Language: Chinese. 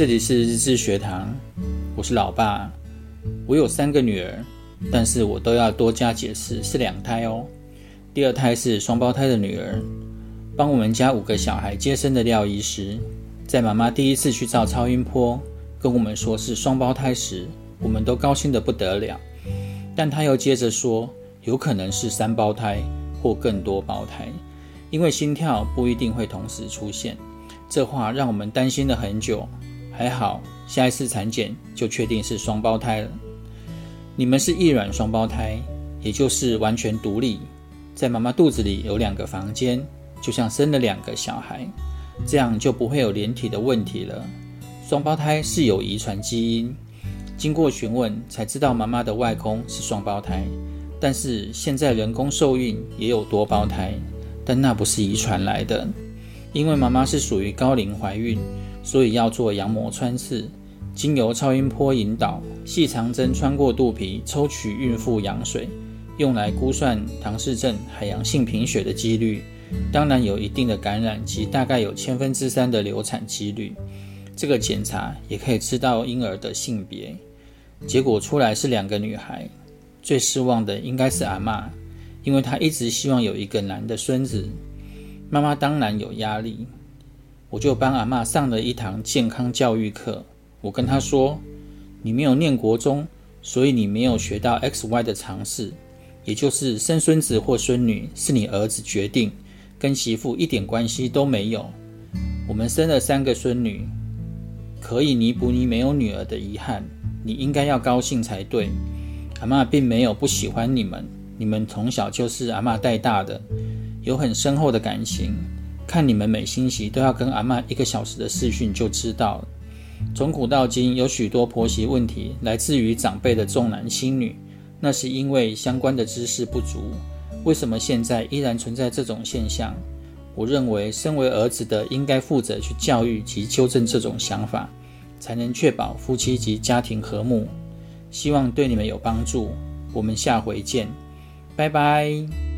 这里是日知学堂，我是老爸。我有三个女儿，但是我都要多加解释，是两胎哦。第二胎是双胞胎的女儿。帮我们家五个小孩接生的廖医师，在妈妈第一次去照超音波，跟我们说是双胞胎时，我们都高兴得不得了。但他又接着说，有可能是三胞胎或更多胞胎，因为心跳不一定会同时出现。这话让我们担心了很久。还好，下一次产检就确定是双胞胎了。你们是异卵双胞胎，也就是完全独立，在妈妈肚子里有两个房间，就像生了两个小孩，这样就不会有连体的问题了。双胞胎是有遗传基因，经过询问才知道妈妈的外公是双胞胎，但是现在人工受孕也有多胞胎，但那不是遗传来的，因为妈妈是属于高龄怀孕。所以要做羊膜穿刺，经由超音波引导，细长针穿过肚皮，抽取孕妇羊水，用来估算唐氏症海洋性贫血的几率。当然有一定的感染及大概有千分之三的流产几率。这个检查也可以知道婴儿的性别。结果出来是两个女孩，最失望的应该是阿嬷，因为她一直希望有一个男的孙子。妈妈当然有压力。我就帮阿嬷上了一堂健康教育课。我跟她说：“你没有念国中，所以你没有学到 X、Y 的常识，也就是生孙子或孙女是你儿子决定，跟媳妇一点关系都没有。我们生了三个孙女，可以弥补你没有女儿的遗憾，你应该要高兴才对。阿嬷并没有不喜欢你们，你们从小就是阿嬷带大的，有很深厚的感情。”看你们每星期都要跟阿嬷一个小时的视讯就知道了。从古到今，有许多婆媳问题来自于长辈的重男轻女，那是因为相关的知识不足。为什么现在依然存在这种现象？我认为，身为儿子的应该负责去教育及纠正这种想法，才能确保夫妻及家庭和睦。希望对你们有帮助。我们下回见，拜拜。